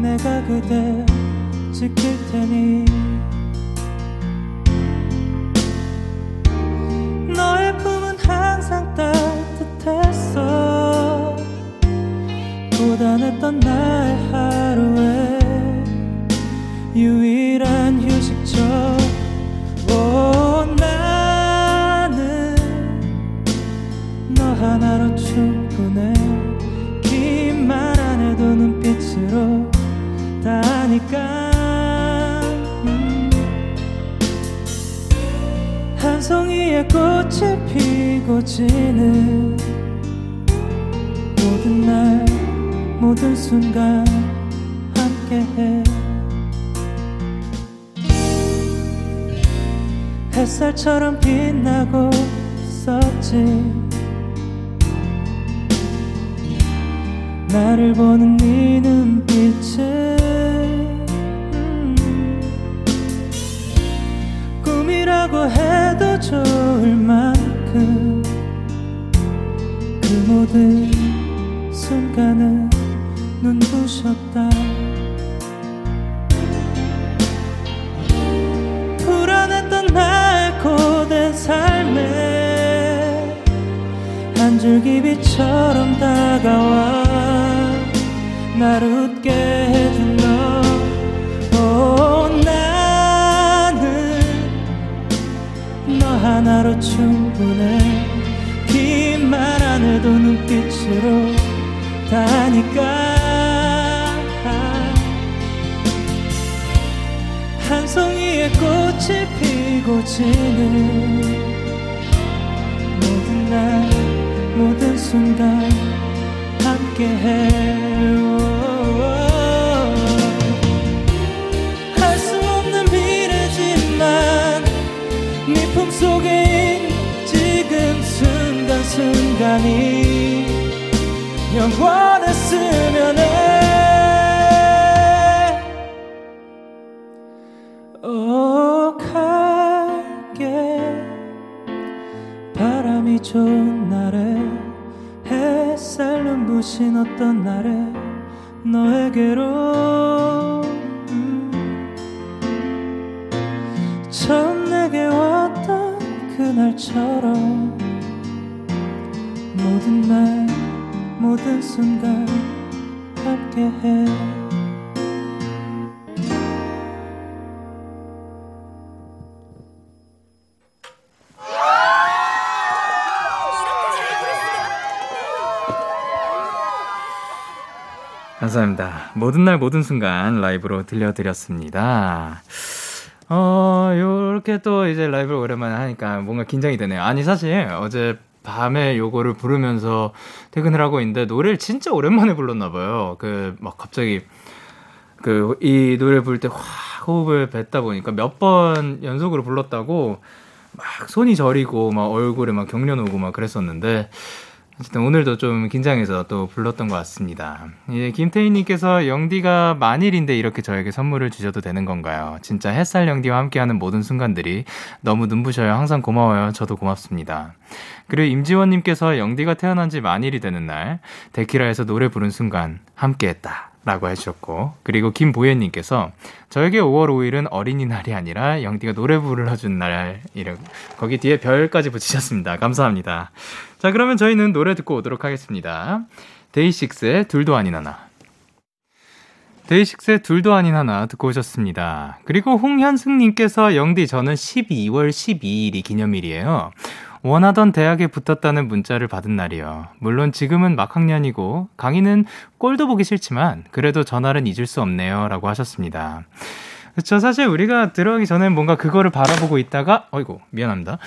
내가 그대 지킬 테니. 너의 품은 항상 따뜻했어 고단했던 나의 하루에 유일 꽃이 피고 지는 모든 날 모든 순간 함께해. 햇살처럼 빛나고 있었지. 나를 보는 네 눈빛은 뭐라고 해도 좋을 만큼 그 모든 순간은 눈부셨다. 불안했던 날 고된 삶에 한 줄기 빛처럼 다가와 날 웃게 해 하나로 충분해. 긴말 안 해도 눈빛으로 다니까. 한 송이의 꽃이 피고 지는 모든 날 모든 순간 함께해 할 순간순간이 영원했으면 해 오, 갈게. 바람이 좋은 날에 햇살 눈부신 어떤 날에 너에게로. 음, 처음 내게 왔던 그날처럼 모든 순간 함께해 감사합니다. 모든 날 모든 순간 라이브로 들려드렸습니다. 어, 요렇게 또 이제 라이브를 오랜만에 하니까 뭔가 긴장이 되네요. 아니, 사실 어제 밤에 요거를 부르면서 퇴근을 하고 있는데 노래를 진짜 오랜만에 불렀나 봐요. 그, 막 갑자기 그, 이 노래 부를 때 확 호흡을 뱉다 보니까 몇 번 연속으로 불렀다고 막 손이 저리고 막 얼굴에 막 경련 오고 막 그랬었는데 어쨌든 오늘도 좀 긴장해서 또 불렀던 것 같습니다. 예, 김태희님께서 영디가 만일인데 이렇게 저에게 선물을 주셔도 되는 건가요? 진짜 햇살 영디와 함께하는 모든 순간들이 너무 눈부셔요. 항상 고마워요. 저도 고맙습니다. 그리고 임지원님께서 영디가 태어난 지 만일이 되는 날 데키라에서 노래 부른 순간 함께했다. 라고 해주셨고 그리고 김보현님께서 저에게 5월 5일은 어린이날이 아니라 영디가 노래 불러준 날 이런 거기 뒤에 별까지 붙이셨습니다. 감사합니다. 자 그러면 저희는 노래 듣고 오도록 하겠습니다. 데이식스의 둘도 아닌 하나. 데이식스의 둘도 아닌 하나 듣고 오셨습니다. 그리고 홍현승님께서 영디 저는 12월 12일이 기념일이에요 원하던 대학에 붙었다는 문자를 받은 날이요. 물론 지금은 막학년이고 강의는 꼴도 보기 싫지만 그래도 전날은 잊을 수 없네요. 라고 하셨습니다. 그쵸. 사실 우리가 들어가기 전에 뭔가 그거를 바라보고 있다가, 어이구, 미안합니다.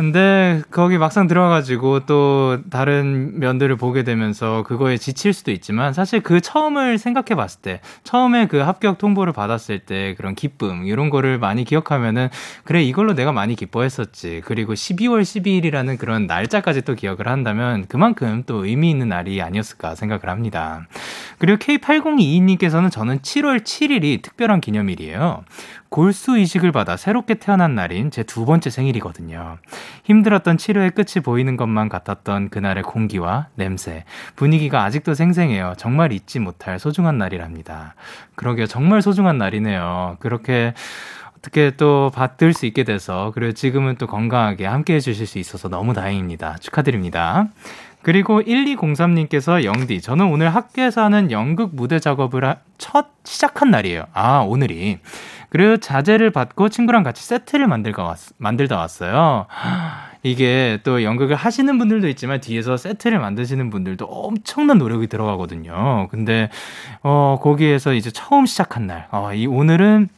근데 거기 막상 들어가가지고 또 다른 면들을 보게 되면서 그거에 지칠 수도 있지만 사실 그 처음을 생각해 봤을 때 처음에 그 합격 통보를 받았을 때 그런 기쁨 이런 거를 많이 기억하면은 그래 이걸로 내가 많이 기뻐했었지 그리고 12월 12일이라는 그런 날짜까지 또 기억을 한다면 그만큼 또 의미 있는 날이 아니었을까 생각을 합니다. 그리고 K8022님께서는 저는 7월 7일이 특별한 기념일이에요. 골수 이식을 받아 새롭게 태어난 날인 제 두 번째 생일이거든요. 힘들었던 치료의 끝이 보이는 것만 같았던 그날의 공기와 냄새, 분위기가 아직도 생생해요. 정말 잊지 못할 소중한 날이랍니다. 그러게요. 정말 소중한 날이네요. 그렇게 어떻게 또 받을 수 있게 돼서 그리고 지금은 또 건강하게 함께 해주실 수 있어서 너무 다행입니다. 축하드립니다. 그리고 1203님께서 영디, 저는 오늘 학교에서 하는 연극 무대 작업을 첫 시작한 날이에요. 아, 오늘이. 그리고 자재를 받고 친구랑 같이 세트를 만들다, 왔, 만들다 왔어요. 이게 또 연극을 하시는 분들도 있지만 뒤에서 세트를 만드시는 분들도 엄청난 노력이 들어가거든요. 근데 어 거기에서 이제 처음 시작한 날, 어, 이 오늘은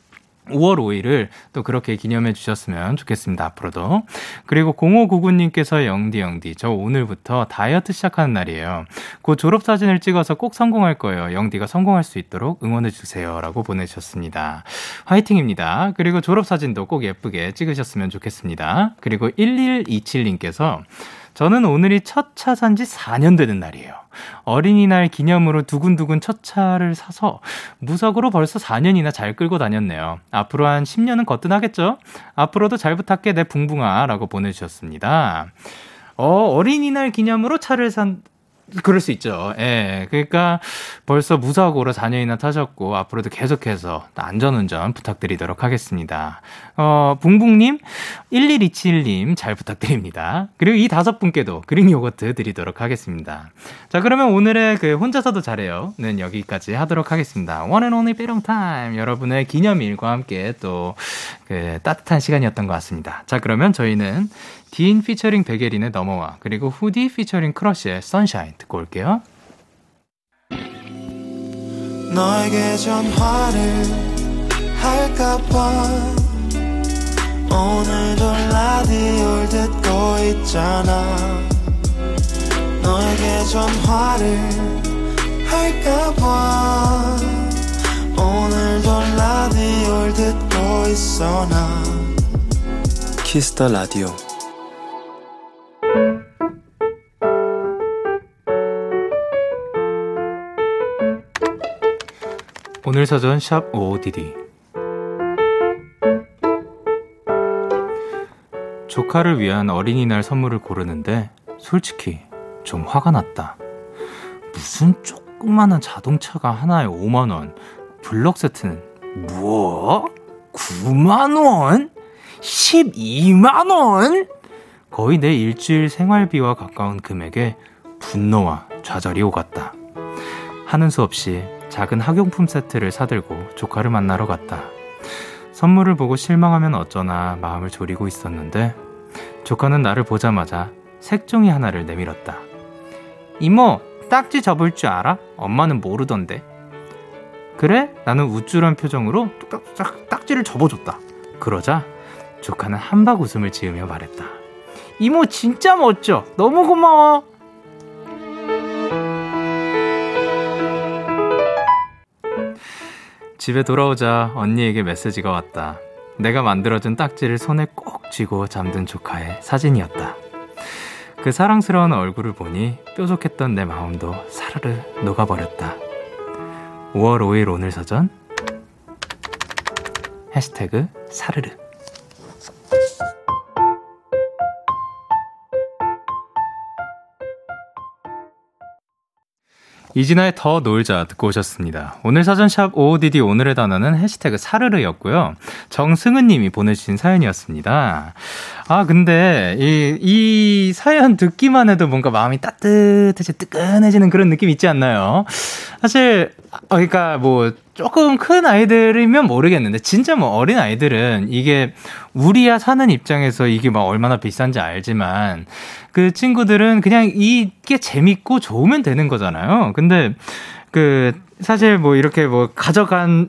5월 5일을 또 그렇게 기념해 주셨으면 좋겠습니다. 앞으로도. 그리고 0599님께서 영디 영디 저 오늘부터 다이어트 시작하는 날이에요. 곧 졸업 사진을 찍어서 꼭 성공할 거예요. 영디가 성공할 수 있도록 응원해 주세요라고 보내주셨습니다. 화이팅입니다. 그리고 졸업 사진도 꼭 예쁘게 찍으셨으면 좋겠습니다. 그리고 1127님께서 저는 오늘이 첫 차 산 지 4년 되는 날이에요. 어린이날 기념으로 두근두근 첫 차를 사서 무석으로 벌써 4년이나 잘 끌고 다녔네요. 앞으로 한 10년은 거뜬하겠죠? 앞으로도 잘 부탁해 내 붕붕아 라고 보내주셨습니다. 어, 어린이날 기념으로 차를 산, 그럴 수 있죠. 예. 그러니까 벌써 무사고로 4년이나 타셨고 앞으로도 계속해서 안전운전 부탁드리도록 하겠습니다. 어, 붕붕님, 11271님 잘 부탁드립니다. 그리고 이 다섯 분께도 그린 요거트 드리도록 하겠습니다. 자, 그러면 오늘의 그 혼자서도 잘해요는 여기까지 하도록 하겠습니다. One and only 빼롱 타임. 여러분의 기념일과 함께 또 그 따뜻한 시간이었던 것 같습니다. 자, 그러면 저희는 딘 피처링 백예린의 넘어와 그리고 후디 피처링 크러쉬의 Sunshine 듣고 올게요. 너에게 전화를 할까봐 오늘도 라디오를 듣고 있잖아. 너에게 전화를 할까봐 오늘도 라디오를 듣고 있어 나. 키스터 라디오 오늘 사전 샵 OODD 조카를 위한 어린이날 선물을 고르는데 솔직히 좀 화가 났다. 무슨 조그마한 자동차가 하나에 5만원, 블럭 세트는 뭐? 9만원? 12만원? 거의 내 일주일 생활비와 가까운 금액에 분노와 좌절이 오갔다. 하는 수 없이 작은 학용품 세트를 사들고 조카를 만나러 갔다. 선물을 보고 실망하면 어쩌나 마음을 졸이고 있었는데 조카는 나를 보자마자 색종이 하나를 내밀었다. 이모, 딱지 접을 줄 알아? 엄마는 모르던데. 그래? 나는 우쭐한 표정으로 딱, 딱지를 접어줬다. 그러자 조카는 한박 웃음을 지으며 말했다. 이모 진짜 멋져. 너무 고마워. 집에 돌아오자 언니에게 메시지가 왔다. 내가 만들어준 딱지를 손에 꼭 쥐고 잠든 조카의 사진이었다. 그 사랑스러운 얼굴을 보니 뾰족했던 내 마음도 사르르 녹아버렸다. 5월 5일 오늘 사전 해시태그 사르르 이진아의 더 놀자 듣고 오셨습니다. 오늘 사전샵 OODD 오늘의 단어는 해시태그 사르르였고요. 정승은 님이 보내주신 사연이었습니다. 아, 근데 이, 이 사연 듣기만 해도 뭔가 마음이 따뜻해지, 뜨끈해지는 그런 느낌 있지 않나요? 사실, 어, 그러니까 뭐 조금 큰 아이들이면 모르겠는데 진짜 뭐 어린 아이들은 이게 우리야 사는 입장에서 이게 막 얼마나 비싼지 알지만 그 친구들은 그냥 이게 재밌고 좋으면 되는 거잖아요. 근데 그 사실 뭐 이렇게 뭐 가져간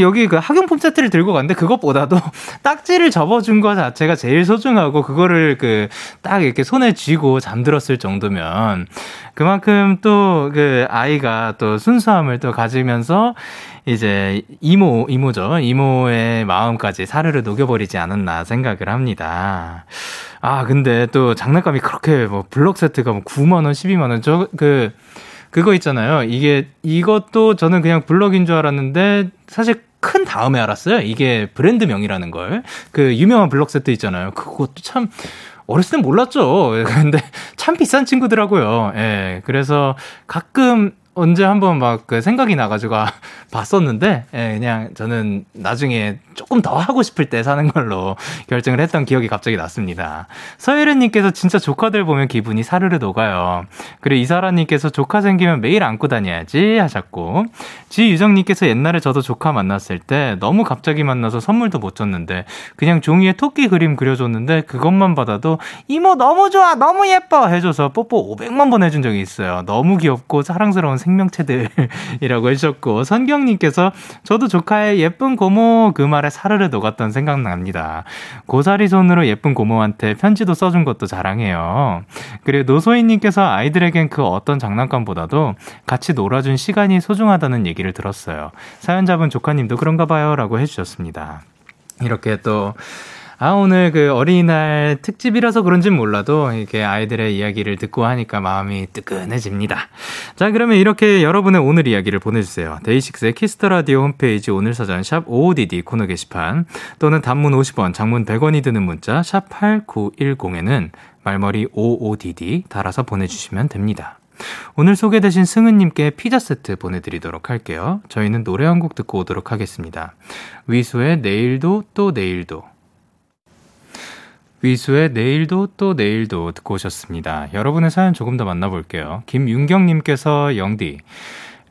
여기 그 학용품 세트를 들고 갔는데 그것보다도 딱지를 접어준 것 자체가 제일 소중하고 그거를 그 딱 이렇게 손에 쥐고 잠들었을 정도면 그만큼 또 그 아이가 또 순수함을 또 가지면서 이제 이모 이모죠 이모의 마음까지 사르르 녹여버리지 않았나 생각을 합니다. 아 근데 또 장난감이 그렇게 뭐 블록 세트가 뭐 9만 원, 12만 원저그 그거 있잖아요. 이게 이것도 저는 그냥 블럭인 줄 알았는데 사실 큰 다음에 알았어요. 이게 브랜드명이라는 걸. 그 유명한 블럭 세트 있잖아요. 그것도 참 어렸을 땐 몰랐죠. 근데 참 비싼 친구더라고요. 예. 그래서 가끔 언제 한번 막 그 생각이 나가지고 아, 봤었는데, 예, 그냥 저는 나중에 조금 더 하고 싶을 때 사는 걸로 결정을 했던 기억이 갑자기 났습니다. 서예련님께서 진짜 조카들 보면 기분이 사르르 녹아요. 그리고 이사라님께서 조카 생기면 매일 안고 다녀야지 하셨고, 지유정님께서 옛날에 저도 조카 만났을 때 너무 갑자기 만나서 선물도 못 줬는데, 그냥 종이에 토끼 그림 그려줬는데 그것만 받아도 이모 너무 좋아, 너무 예뻐 해줘서 뽀뽀 500만 번 해준 적이 있어요. 너무 귀엽고 사랑스러운 생명체들이라고 해주셨고, 선경님께서 저도 조카의 예쁜 고모 그 말에 사르르 녹았던 생각납니다. 고사리 손으로 예쁜 고모한테 편지도 써준 것도 자랑해요. 그리고 노소희님께서 아이들에겐 그 어떤 장난감보다도 같이 놀아준 시간이 소중하다는 얘기를 들었어요. 사연자분 조카님도 그런가 봐요. 라고 해주셨습니다. 이렇게 또 아, 오늘 그 어린이날 특집이라서 그런진 몰라도 이렇게 아이들의 이야기를 듣고 하니까 마음이 뜨끈해집니다. 자, 그러면 이렇게 여러분의 오늘 이야기를 보내주세요. 데이식스의 키스 더 라디오 홈페이지 오늘 사연 샵 55DD 코너 게시판 또는 단문 50원, 장문 100원이 드는 문자 샵 8910에는 말머리 55DD 달아서 보내주시면 됩니다. 오늘 소개되신 승은님께 피자 세트 보내드리도록 할게요. 저희는 노래 한 곡 듣고 오도록 하겠습니다. 위수의 내일도 또 내일도. 위수의 내일도 또 내일도 듣고 오셨습니다. 여러분의 사연 조금 더 만나볼게요. 김윤경님께서 영디.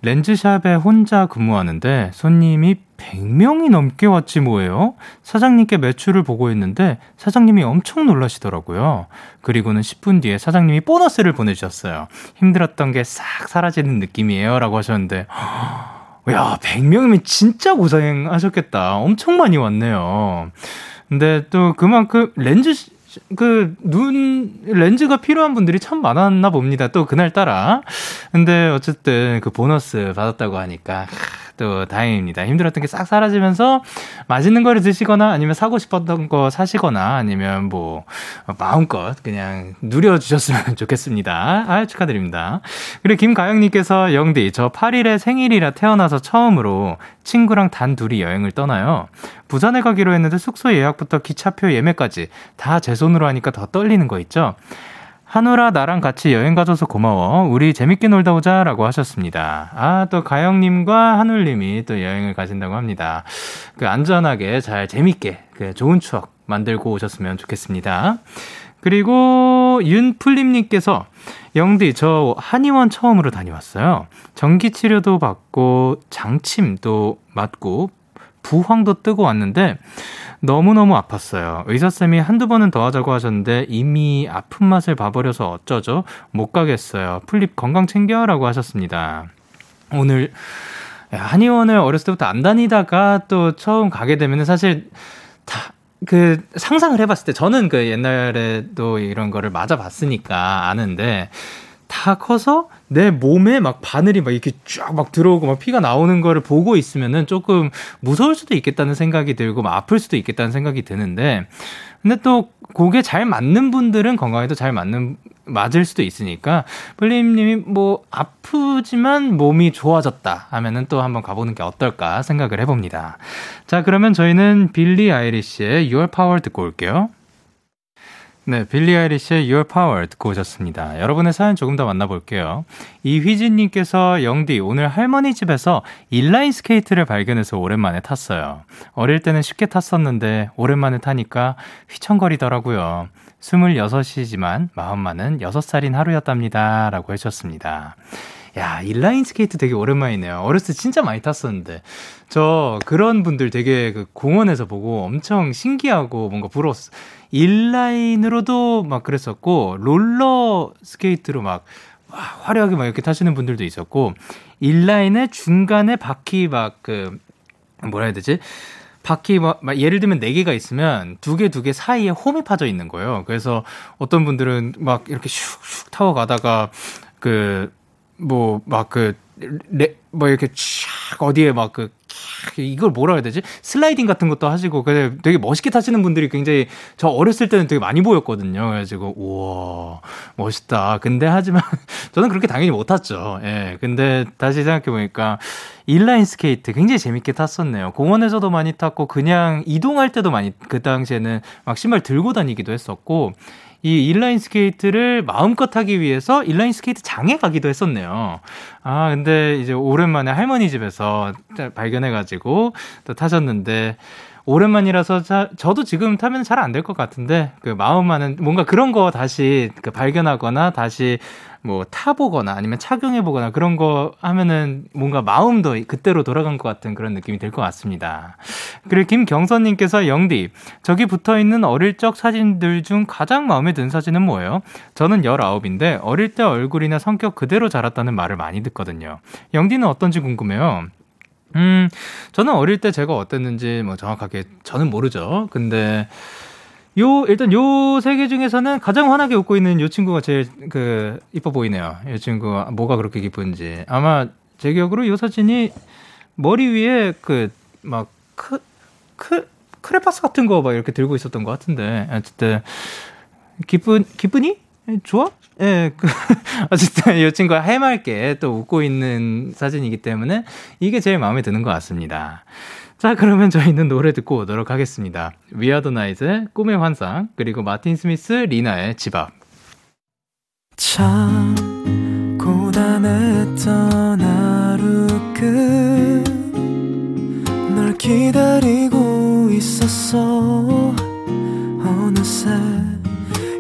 렌즈샵에 혼자 근무하는데 손님이 100명이 넘게 왔지 뭐예요? 사장님께 매출을 보고 있는데 사장님이 엄청 놀라시더라고요. 그리고는 10분 뒤에 사장님이 보너스를 보내주셨어요. 힘들었던 게 싹 사라지는 느낌이에요. 라고 하셨는데, 야, 100명이면 진짜 고생하셨겠다. 엄청 많이 왔네요. 근데 또 그만큼 렌즈 그, 눈, 렌즈가 필요한 분들이 참 많았나 봅니다. 또 그날 따라. 근데 어쨌든 그 보너스 받았다고 하니까. 또 다행입니다. 힘들었던 게 싹 사라지면서 맛있는 거를 드시거나 아니면 사고 싶었던 거 사시거나 아니면 뭐 마음껏 그냥 누려 주셨으면 좋겠습니다. 아, 축하드립니다. 그리고 김가영님께서 영디, 저 8일에 생일이라 태어나서 처음으로 친구랑 단 둘이 여행을 떠나요. 부산에 가기로 했는데 숙소 예약부터 기차표 예매까지 다 제 손으로 하니까 더 떨리는 거 있죠? 한우라 나랑 같이 여행 가줘서 고마워. 우리 재밌게 놀다 오자 라고 하셨습니다. 아, 또 가영님과 한울님이 또 여행을 가신다고 합니다. 그 안전하게 잘 재밌게 그 좋은 추억 만들고 오셨으면 좋겠습니다. 그리고 윤풀림님께서 영디 저 한의원 처음으로 다녀왔어요. 전기 치료도 받고 장침도 맞고 부황도 뜨고 왔는데 너무너무 아팠어요. 의사쌤이 한두 번은 더 하자고 하셨는데 이미 아픈 맛을 봐버려서 어쩌죠? 못 가겠어요. 풀립 건강 챙겨라고 하셨습니다. 오늘 한의원을 어렸을 때부터 안 다니다가 또 처음 가게 되면 사실 다 그 상상을 해봤을 때 저는 그 옛날에도 이런 거를 맞아봤으니까 아는데 다 커서 내 몸에 막 바늘이 막 이렇게 쫙 막 들어오고 막 피가 나오는 거를 보고 있으면은 조금 무서울 수도 있겠다는 생각이 들고 막 아플 수도 있겠다는 생각이 드는데 근데 또 그게 잘 맞는 분들은 건강에도 잘 맞는 맞을 수도 있으니까 플리님이 뭐 아프지만 몸이 좋아졌다 하면은 또 한번 가보는 게 어떨까 생각을 해봅니다. 자 그러면 저희는 빌리 아이리시의 Your Power 듣고 올게요. 네, 빌리 아이리시의 Your Power 듣고 오셨습니다. 여러분의 사연 조금 더 만나볼게요. 이휘진님께서 영디, 오늘 할머니 집에서 인라인 스케이트를 발견해서 오랜만에 탔어요. 어릴 때는 쉽게 탔었는데, 오랜만에 타니까 휘청거리더라고요. 26이지만 마음만은 6살인 하루였답니다. 라고 해주셨습니다. 야, 인라인 스케이트 되게 오랜만이네요. 어렸을 때 진짜 많이 탔었는데. 저 그런 분들 되게 그 공원에서 보고 엄청 신기하고 뭔가 부러웠어. 인라인으로도 막 그랬었고, 롤러 스케이트로 막 와, 화려하게 막 이렇게 타시는 분들도 있었고, 인라인의 중간에 바퀴 막 그, 뭐라 해야 되지? 바퀴 막, 막 예를 들면 네 개가 있으면 두 개 두 개 사이에 홈이 파져 있는 거예요. 그래서 어떤 분들은 막 이렇게 슉슉 타고 가다가 그 뭐 막 그 뭐 이렇게 촥 어디에 막 그 이걸 뭐라 해야 되지? 슬라이딩 같은 것도 하시고 그 되게 멋있게 타시는 분들이 굉장히 저 어렸을 때는 되게 많이 보였거든요. 그래가지고 우와 멋있다. 근데 하지만 저는 그렇게 당연히 못 탔죠. 예. 근데 다시 생각해 보니까 인라인 스케이트 굉장히 재밌게 탔었네요. 공원에서도 많이 탔고 그냥 이동할 때도 많이 그 당시에는 막 신발 들고 다니기도 했었고 이 인라인 스케이트를 마음껏 하기 위해서 인라인 스케이트 장에 가기도 했었네요. 아, 근데 이제 오랜만에 할머니 집에서 발견해가지고 또 타셨는데, 오랜만이라서 자, 저도 지금 타면 잘 안 될 것 같은데 그 마음만은 뭔가 그런 거 다시 그 발견하거나 다시 뭐 타보거나 아니면 착용해보거나 그런 거 하면은 뭔가 마음도 그때로 돌아간 것 같은 그런 느낌이 들 것 같습니다. 그리고 김경선님께서 영디, 저기 붙어 있는 어릴 적 사진들 중 가장 마음에 든 사진은 뭐예요? 저는 19인데 어릴 때 얼굴이나 성격 그대로 자랐다는 말을 많이 듣거든요. 영디는 어떤지 궁금해요. 음, 저는 어릴 때 제가 어땠는지 뭐 정확하게 저는 모르죠. 근데 요 일단 요 세 개 중에서는 가장 환하게 웃고 있는 요 친구가 제일 그 이뻐 보이네요. 이 친구 뭐가 그렇게 기쁜지 아마 제 기억으로 요 사진이 머리 위에 그 막 크 크 크레파스 같은 거 막 이렇게 들고 있었던 것 같은데 어쨌든 기쁜 기쁘니 좋아? 예, 그, 어쨌든 이 친구가 해맑게 또 웃고 있는 사진이기 때문에 이게 제일 마음에 드는 것 같습니다. 자, 그러면 저희는 노래 듣고 오도록 하겠습니다. 위아더 나이즈의 꿈의 환상, 그리고 마틴 스미스, 리나의 집 앞. 참, 고단했던 하루 끝널 기다리고 있었어 어느새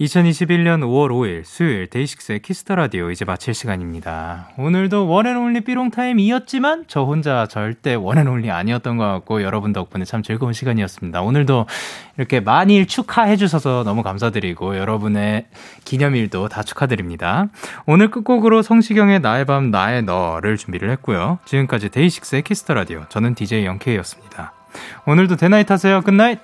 2021년 5월 5일 수요일 데이식스의 키스 더 라디오 이제 마칠 시간입니다. 오늘도 one and only 삐롱타임 이었지만 저 혼자 절대 one and only 아니었던 것 같고 여러분 덕분에 참 즐거운 시간이었습니다. 오늘도 이렇게 많이 축하해 주셔서 너무 감사드리고 여러분의 기념일도 다 축하드립니다. 오늘 끝곡으로 성시경의 나의 밤 나의 너를 준비를 했고요. 지금까지 데이식스의 키스 더 라디오 저는 DJ 영케이였습니다. 오늘도 대나잇 하세요. 굿나잇.